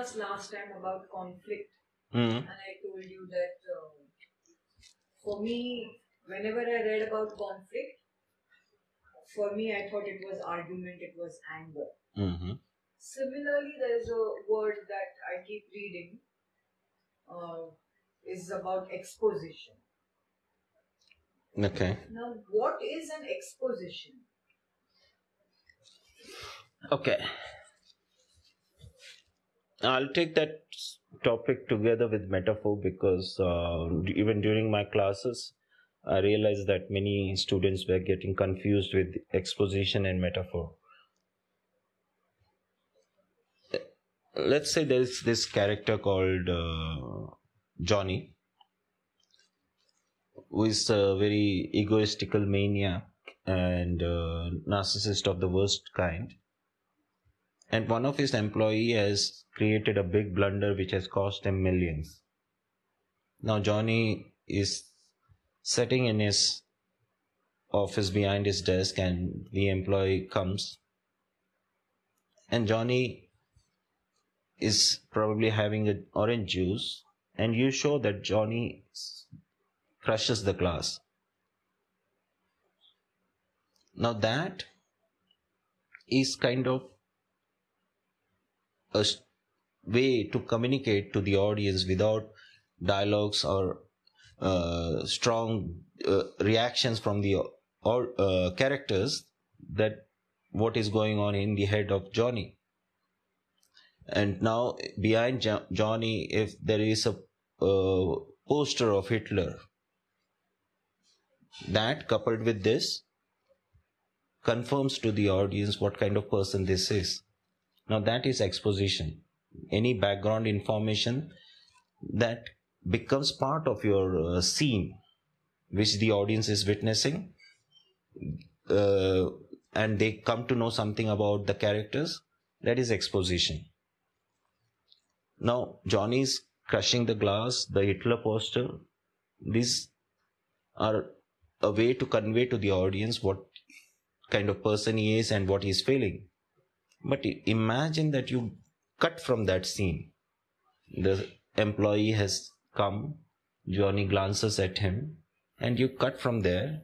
discussed last time about conflict, Mhm. and I told you that uh, for me, whenever I read about conflict, for me, I thought it was argument, it was anger. Mhm. Similarly, there is a word that I keep reading uh, is about exposition. Okay. Now, what is an exposition? Okay. I'll take that topic together with metaphor because uh, even during my classes, I realized that many students were getting confused with exposition and metaphor. Let's say there's this character called uh, Johnny, who is a very egoistical maniac and uh, narcissist of the worst kind and one of his employee has created a big blunder which has cost him millions. Now johnny is sitting in his office behind his desk and the employee comes. And johnny is probably having an orange juice. And you show that johnny crushes the glass. Now that is kind of a way to communicate to the audience without dialogues or uh, strong uh, reactions from the or uh, characters that what is going on in the head of Johnny. And now behind jo- Johnny, if there is a uh, poster of Hitler, that coupled with this confirms to the audience what kind of person this is. Now that is exposition. Any background information that becomes part of your uh, scene, which the audience is witnessing, uh, and they come to know something about the characters. That is exposition. Now johnny's crushing the glass, the Hitler poster. These are a way to convey to the audience what kind of person he is and what he is feeling. But imagine that you cut from that scene. The employee has come, Johnny glances at him, and you cut from there,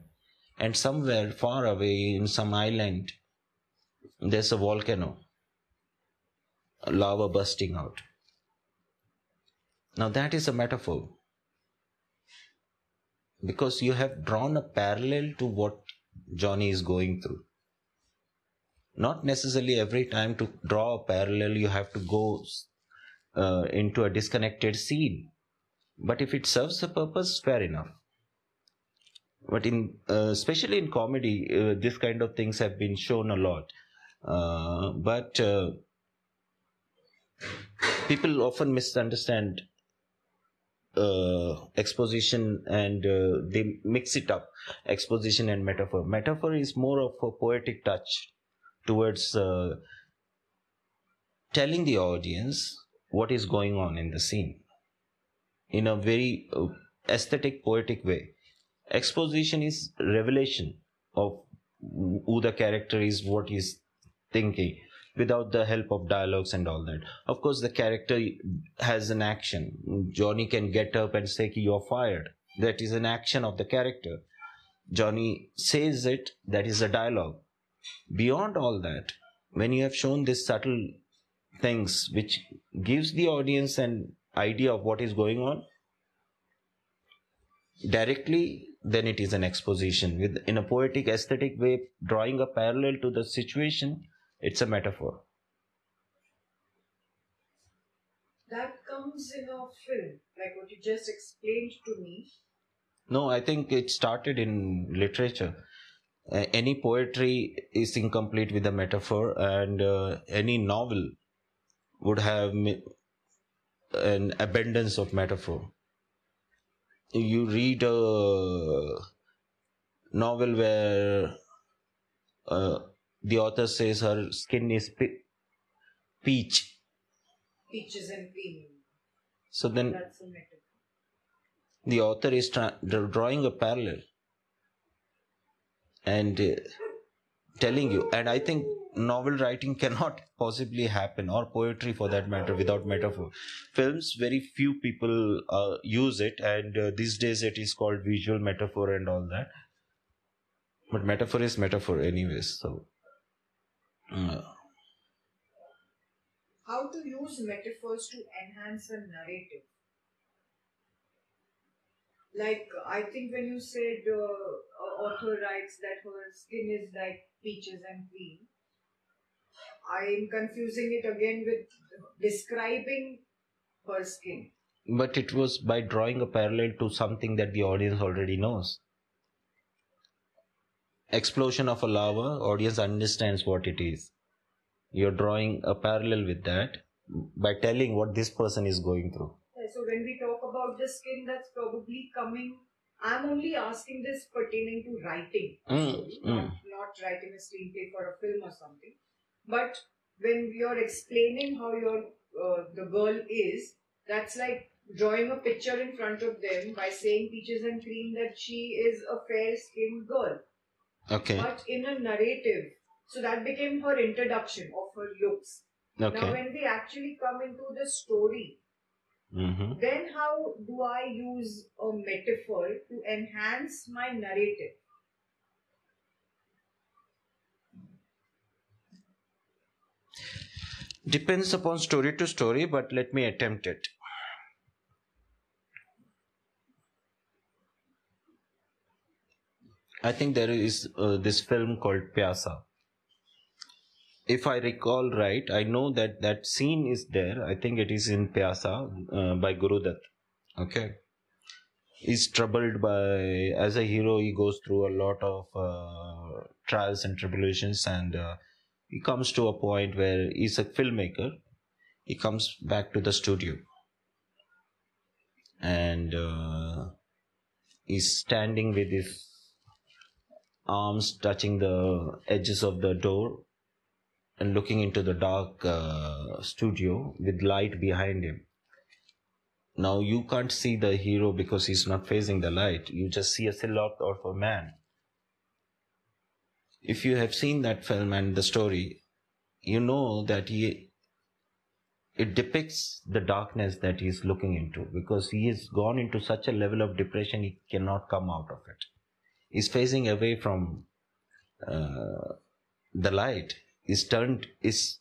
and somewhere far away in some island, there's a volcano, lava bursting out. Now that is a metaphor. Because you have drawn a parallel to what Johnny is going through not necessarily every time to draw a parallel you have to go uh, into a disconnected scene. But if it serves a purpose fair enough. But in uh, especially in comedy uh, this kind of things have been shown a lot. Uh, but uh, people often misunderstand uh, exposition and uh, they mix it up exposition and metaphor. Metaphor is more of a poetic touch towards uh, telling the audience what is going on in the scene in a very uh, aesthetic poetic way. Exposition is revelation of who the character is what he's thinking without the help of dialogues and all that. Of course the character has an action. Johnny can get up and say you're fired. That is an action of the character. Johnny says it that is a dialogue beyond all that when you have shown these subtle things which gives the audience an idea of what is going on directly then it is an exposition. With in a poetic aesthetic way drawing a parallel to the situation it's a metaphor. That comes in a film, like what you just explained to me. no i think it started in literature uh, any poetry is incomplete with a metaphor and uh, any novel would have an abundance of metaphor you read a novel where uh, the author says her skin is pe- peach Peaches and cream. so then That's a metaphor. the author is tra- drawing a parallel and uh, telling you. And i think novel writing cannot possibly happen or poetry for that matter without metaphor. Films very few people uh, use it and uh, these days it is called visual metaphor and all that. But metaphor is metaphor anyways so uh, How to use metaphors to enhance a narrative? Like, I think when you said uh, author writes that her skin is like peaches and cream, I'm confusing it again with describing her skin. but it was by drawing a parallel to something that the audience already knows. Explosion of a lava audience understands what it is. You're drawing a parallel with that by telling what this person is going through. So when we talk about the skin, that's probably coming. I'm only asking this pertaining to writing, Mm, sorry, mm. Not, not writing a screenplay for a film or something. But when you're explaining how your uh, the girl is, that's like drawing a picture in front of them by saying peaches and cream that she is a fair-skinned girl. okay But in a narrative, so that became her introduction of her looks. Okay. Now, when we actually come into the story, hmm then how do I use a metaphor to enhance my narrative? depends upon story to story but let me attempt it. I think there is uh, this film called pyasa if i recall right i know that that scene is there. I think it is in pyasa uh, by Guru Dutt okay. He's troubled by as a hero he goes through a lot of uh, trials and tribulations and uh, he comes to a point where he's a filmmaker. He comes back to the studio. And uh, he's standing with his arms touching the edges of the door and looking into the dark uh, studio with light behind him now you can't see the hero because he's not facing the light you just see a silhouette of a man if you have seen that film and the story, you know that he it depicts the darkness that he is looking into because he has gone into such a level of depression he cannot come out of it. He's facing away from uh, the light. He's turned is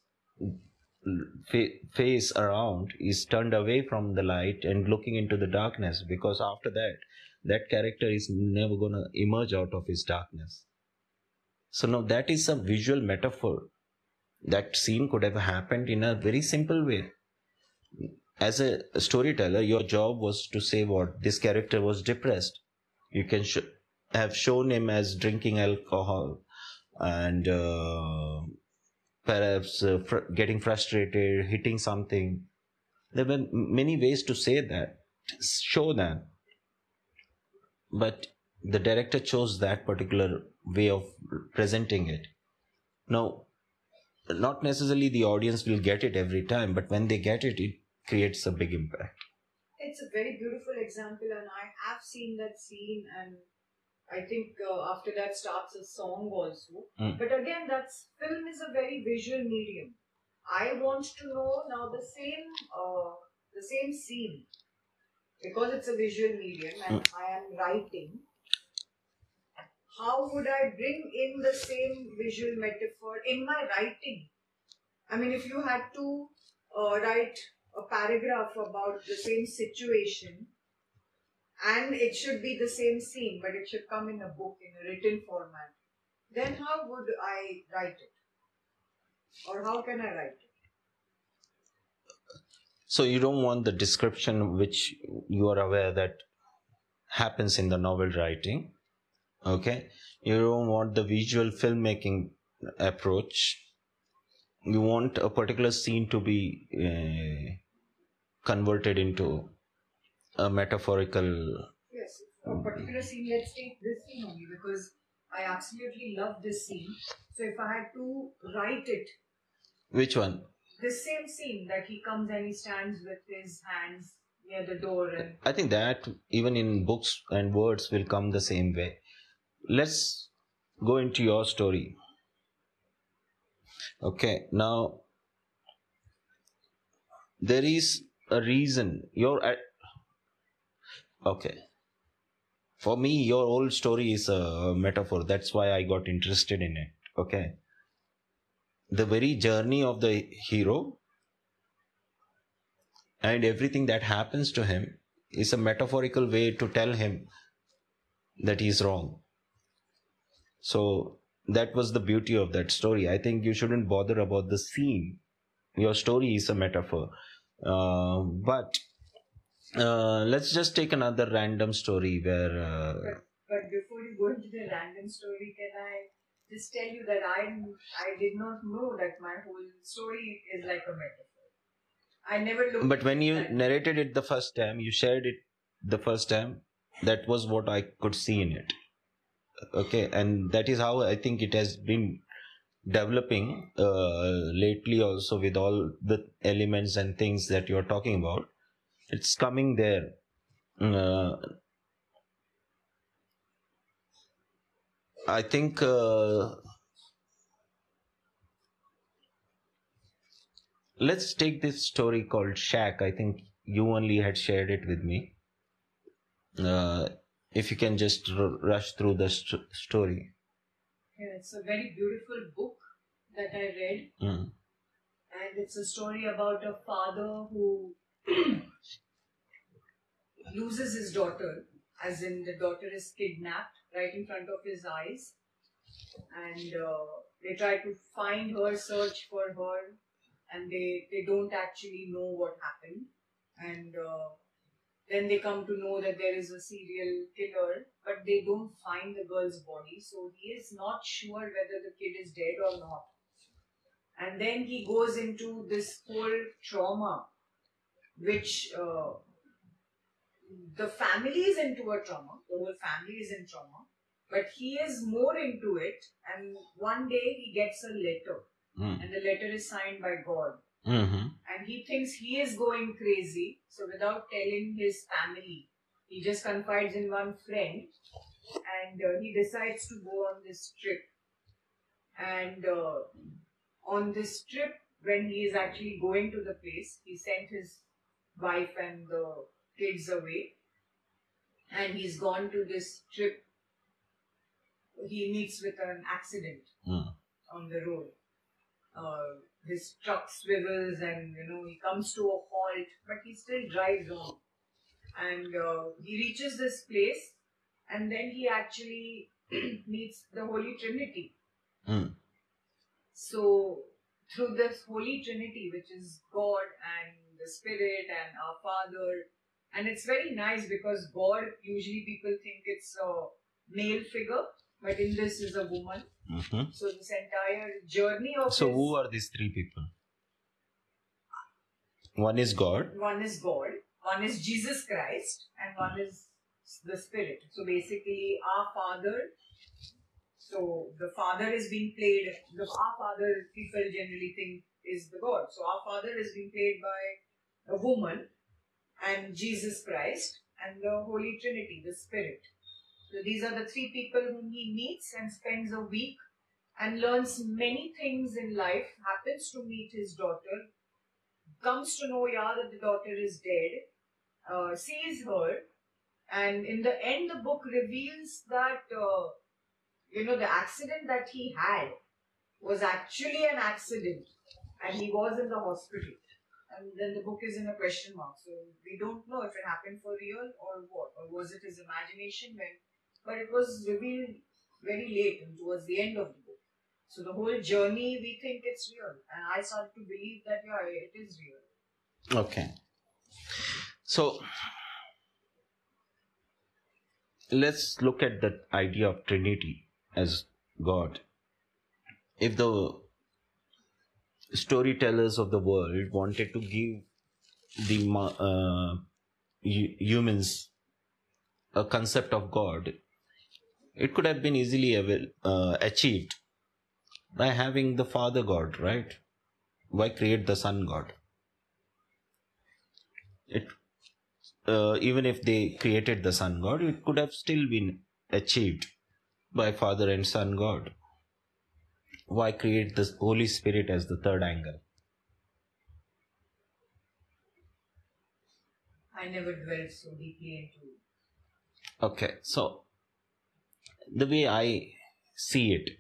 fa- face around. is turned away from the light and looking into the darkness because after that, that character is never gonna emerge out of his darkness. So now that is a visual metaphor. That scene could have happened in a very simple way. As a storyteller, your job was to say what this character was depressed. You can sh- have shown him as drinking alcohol and uh, perhaps uh, fr- getting frustrated, hitting something. There were many ways to say that, show that. But the director chose that particular way of presenting it. Now, not necessarily the audience will get it every time, but when they get it, it creates a big impact. It's a very beautiful example, and I have seen that scene, and I think uh, after that starts a song also. Mm. But again, that's film is a very visual medium. I want to know now the same uh, the same scene because it's a visual medium and I am writing. How would I bring in the same visual metaphor in my writing? I mean, if you had to uh, write a paragraph about the same situation and it should be the same scene but it should come in a book in a written format then how would i write it or how can i write it So you don't want the description which you are aware that happens in the novel writing. Okay. You don't want the visual filmmaking approach. You want a particular scene to be uh, converted into a metaphorical. yes a particular scene let's take this scene only because i absolutely love this scene so if i had to write it Which one? the same scene that he comes and he stands with his hands near the door and I think that even in books and words will come the same way. Let's go into your story. Okay, now there is a reason. Your okay. For me, your old story is a metaphor. That's why I got interested in it. Okay. The very journey of the hero and everything that happens to him is a metaphorical way to tell him that he's wrong. So that was the beauty of that story. I think you shouldn't bother about the scene. Your story is a metaphor. Uh, but uh, let's just take another random story where. Uh, but, but before you go into the random story, can I just tell you that I I did not know that my whole story is like a metaphor. I never looked. But when you narrated it the first time, you shared it the first time. That was what I could see in it okay and that is how i think it has been developing uh, lately also with all the elements and things that you're talking about it's coming there uh, i think uh, let's take this story called shack i think you only had shared it with me uh, if you can just r- rush through the st- story. Yeah, it's a very beautiful book that I read. Mm. And it's a story about a father who loses his daughter, as in the daughter is kidnapped right in front of his eyes. And uh, they try to find her, search for her, and they, they don't actually know what happened. And uh, then they come to know that there is a serial killer, but they don't find the girl's body. So he is not sure whether the kid is dead or not. And then he goes into this whole trauma, which uh, the family is into a trauma, the whole family is in trauma, but he is more into it. And one day he gets a letter, Mm. and the letter is signed by God Mm-hmm. and he thinks he is going crazy. So without telling his family, he just confides in one friend, and uh, he decides to go on this trip. And uh, on this trip, when he is actually going to the place, he sent his wife and the kids away, and he's gone to this trip. He meets with an accident Mm. on the road. Uh, his truck swivels and you know he comes to a halt, but he still drives on. And uh, he reaches this place, and then he actually meets the Holy Trinity. Mm. So through this Holy Trinity, which is God and the Spirit and our Father, and it's very nice because God usually people think it's a male figure, but in this is a woman. Mm-hmm. So this entire journey of So, his- who are these three people? One is God. one is God, one is Jesus Christ, and one is the Spirit. So basically, our Father. So the Father is being played. The our Father people generally think is the God. So our Father is being played by a woman, and Jesus Christ, and the Holy Trinity, the Spirit. So these are the three people whom he meets and spends a week and learns many things in life. Happens to meet his daughter, comes to know, yeah, that the daughter is dead, uh, sees her, and in the end, the book reveals that, uh, you know, the accident that he had was actually an accident, and he was in the hospital. And then the book is in a question mark, so we don't know if it happened for real or what, or was it his imagination when, but it was revealed very late and towards the end of the book. So the whole journey, we think it's real, and I started to believe that yeah, it is real. Okay. So, let's look at the idea of Trinity as God. If the storytellers of the world wanted to give the uh, humans a concept of God, it could have been easily uh, achieved by having the Father God, right? Why create the Son God? It uh, even if they created the Son God, it could have still been achieved by Father and Son God. Why create the Holy Spirit as the third angle? I never dwelled so deeply into Okay, so the way I see it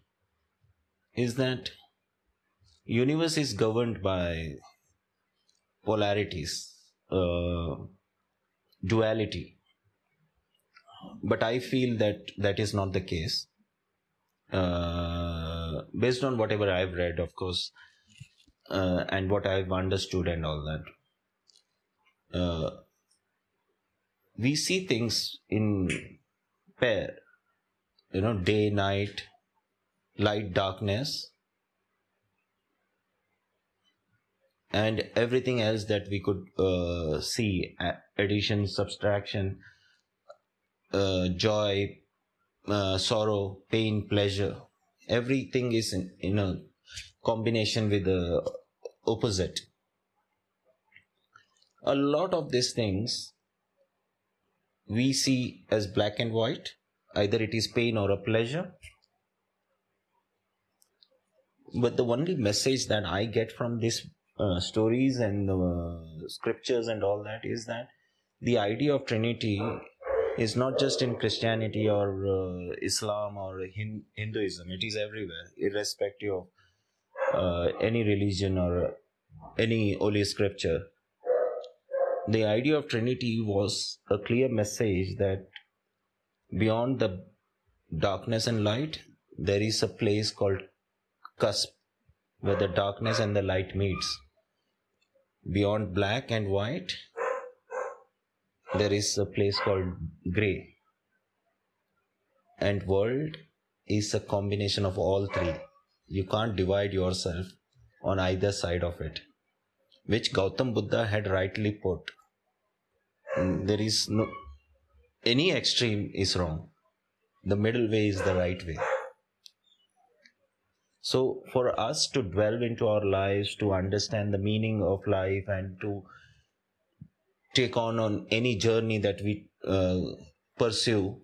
is that universe is governed by polarities, uh, duality. But I feel that that is not the case. Uh, based on whatever I've read, of course, uh, and what I've understood and all that, uh, we see things in pair you know day night light darkness and everything else that we could uh, see addition subtraction uh, joy uh, sorrow pain pleasure everything is in, in a combination with the opposite. A lot of these things we see as black and white. Either it is pain or a pleasure. But the only message that i get from these uh, stories and uh, scriptures and all that is that the idea of trinity is not just in christianity or uh, islam or hinduism it is everywhere irrespective of uh, any religion or any holy scripture the idea of Trinity was a clear message that beyond the darkness and light, there is a place called cusp where the darkness and the light meets. Beyond black and white, there is a place called gray. And world is a combination of all three. You can't divide yourself on either side of it, which Gautam Buddha had rightly put mm, there is no any extreme is wrong the middle way is the right way so for us to delve into our lives to understand the meaning of life and to take on on any journey that we uh, pursue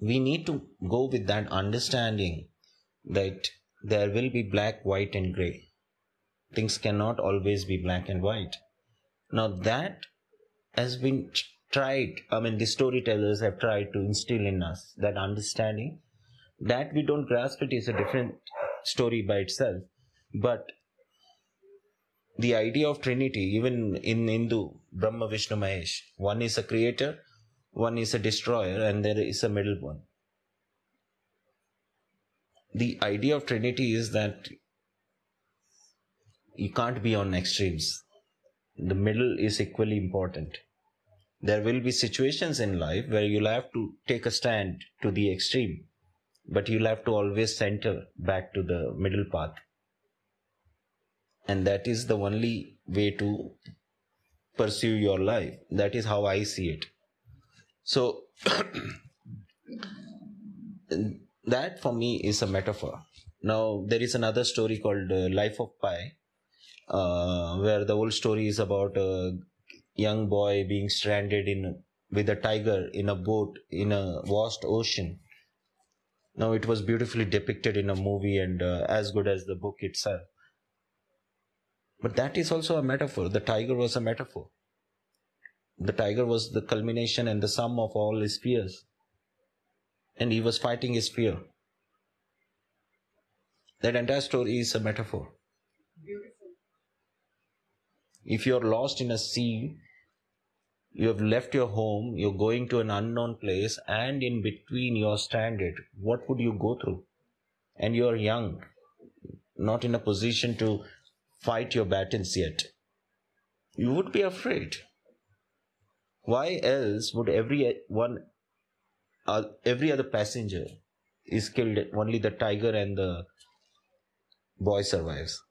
we need to go with that understanding that there will be black white and gray things cannot always be black and white now that has been tried, I mean, the storytellers have tried to instill in us that understanding. That we don't grasp it is a different story by itself. But the idea of Trinity, even in Hindu, Brahma, Vishnu, Mahesh, one is a creator, one is a destroyer, and there is a middle one. The idea of Trinity is that you can't be on extremes the middle is equally important. There will be situations in life where you'll have to take a stand to the extreme, but you'll have to always center back to the middle path. And that is the only way to pursue your life. That is how I see it. So, that for me is a metaphor. Now, there is another story called uh, Life of Pi uh, where the whole story is about a young boy being stranded in with a tiger in a boat in a vast ocean. Now it was beautifully depicted in a movie and uh, as good as the book itself. But that is also a metaphor. The tiger was a metaphor. The tiger was the culmination and the sum of all his fears. And he was fighting his fear. That entire story is a metaphor. Beautiful. If you're lost in a sea, you have left your home, you're going to an unknown place, and in between you're stranded, what would you go through? And you're young, not in a position to fight your battles yet. You would be afraid. Why else would every one, uh, every other passenger is killed? Only the tiger and the boy survives.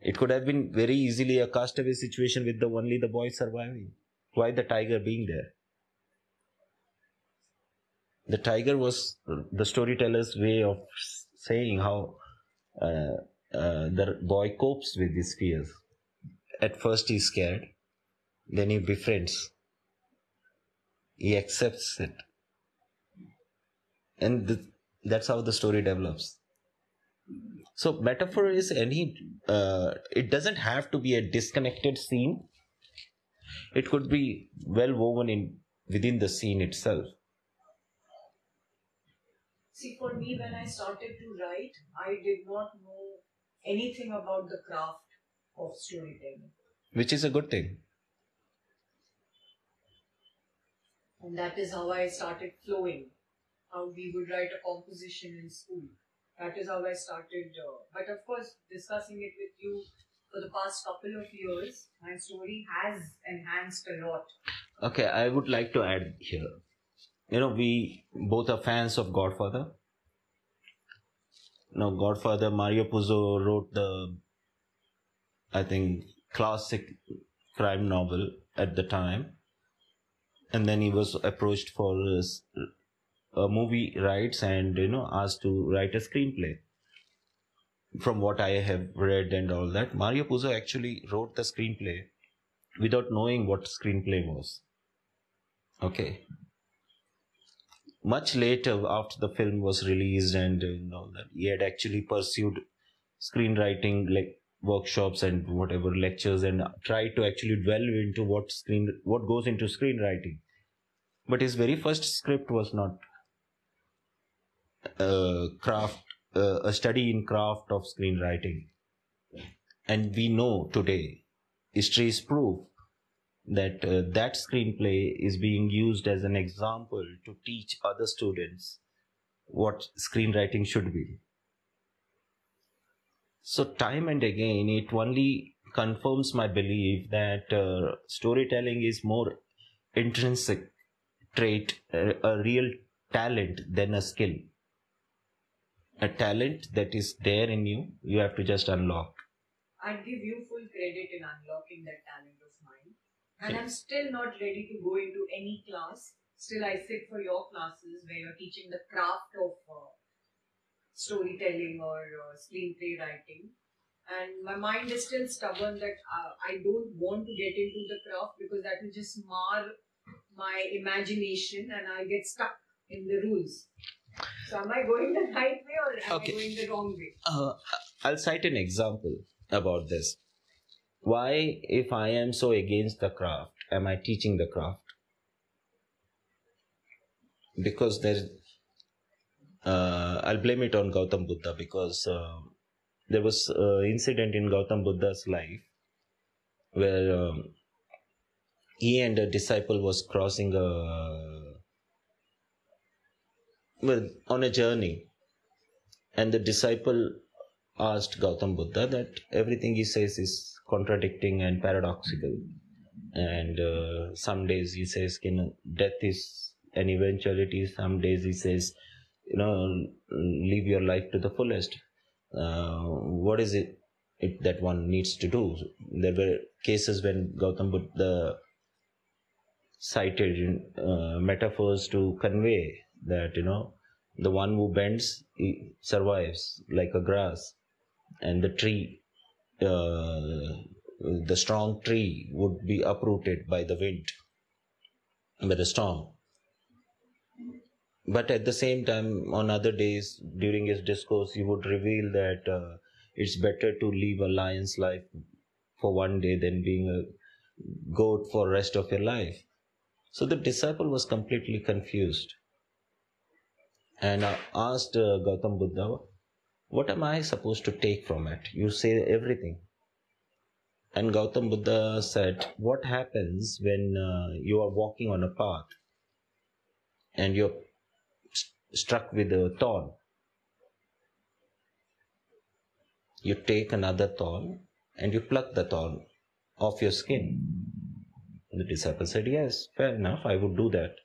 It could have been very easily a castaway situation with the only the boy surviving. Why the tiger being there? The tiger was the storyteller's way of saying how uh, uh, the boy copes with his fears. At first, he's scared, then he befriends, he accepts it, and the, that's how the story develops. So metaphor is any. Uh, it doesn't have to be a disconnected scene. It could be well woven in within the scene itself. See, for me, when I started to write, I did not know anything about the craft of storytelling. Which is a good thing. And that is how I started flowing. How we would write a composition in school. That is how I started. Uh, but of course, discussing it with you for the past couple of years, my story has enhanced a lot. Okay, I would like to add here you know we both are fans of godfather now godfather mario puzo wrote the i think classic crime novel at the time. And then he was approached for a uh, movie rights and you know asked to write a screenplay. From what i have read and all that mario puzo actually wrote the screenplay without knowing what screenplay was. Okay much later after the film was released and you know that he had actually pursued screenwriting like workshops and whatever lectures and tried to actually delve into what screen what goes into screenwriting. But his very first script was not a craft uh, a study in craft of screenwriting. And we know today history is proof that uh, that screenplay is being used as an example to teach other students what screenwriting should be. So time and again it only confirms my belief that uh, storytelling is more intrinsic trait a, a real talent than a skill. A talent that is there in you you have to just unlock. I'd give you full credit in unlocking that talent and I'm still not ready to go into any class. Still, I sit for your classes where you're teaching the craft of uh, storytelling or uh, screenplay writing. And my mind is still stubborn that uh, I don't want to get into the craft because that will just mar my imagination and I'll get stuck in the rules. So, am I going the right way or am okay. I going the wrong way? Uh, I'll cite an example about this why, if I am so against the craft, am I teaching the craft? Because there's, uh, I'll blame it on Gautam Buddha because uh, there was an incident in Gautam Buddha's life where um, he and a disciple was crossing a well on a journey and the disciple asked Gautam Buddha that everything he says is contradicting and paradoxical. And uh, some days he says, you know, death is an eventuality. Some days he says, you know, live your life to the fullest. Uh, what is it, it that one needs to do? There were cases when Gautam Buddha cited uh, metaphors to convey that, you know, the one who bends survives like a grass and the tree uh, the strong tree would be uprooted by the wind, by the storm. But at the same time, on other days during his discourse, he would reveal that uh, it's better to live a lion's life for one day than being a goat for rest of your life. So the disciple was completely confused and asked uh, Gautam Buddha, what am I supposed to take from it? You say everything. And Gautam Buddha said, What happens when uh, you are walking on a path and you're st- struck with a thorn? You take another thorn and you pluck the thorn off your skin. The disciple said, Yes, fair enough, I would do that.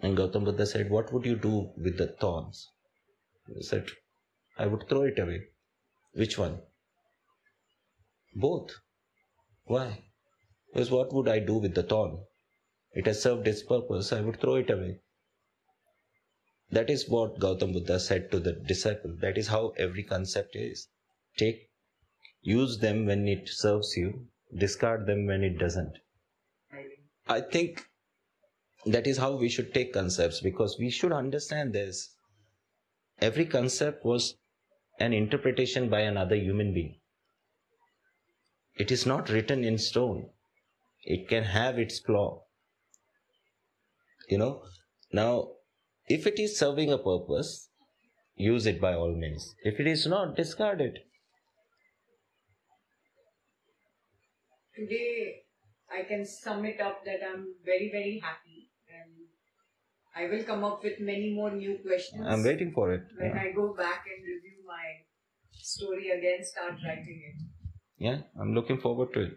And Gautam Buddha said, What would you do with the thorns? He said, I would throw it away. Which one? Both. Why? Because what would I do with the thorn? It has served its purpose, I would throw it away. That is what Gautam Buddha said to the disciple. That is how every concept is. Take, use them when it serves you, discard them when it doesn't. I think that is how we should take concepts because we should understand this. Every concept was an interpretation by another human being. It is not written in stone. It can have its flaw. You know, now if it is serving a purpose, use it by all means. If it is not, discard it. Today, I can sum it up that I'm very, very happy I will come up with many more new questions. I'm waiting for it. When Yeah, I go back and review my story again, start writing it. yeah I'm looking forward to it.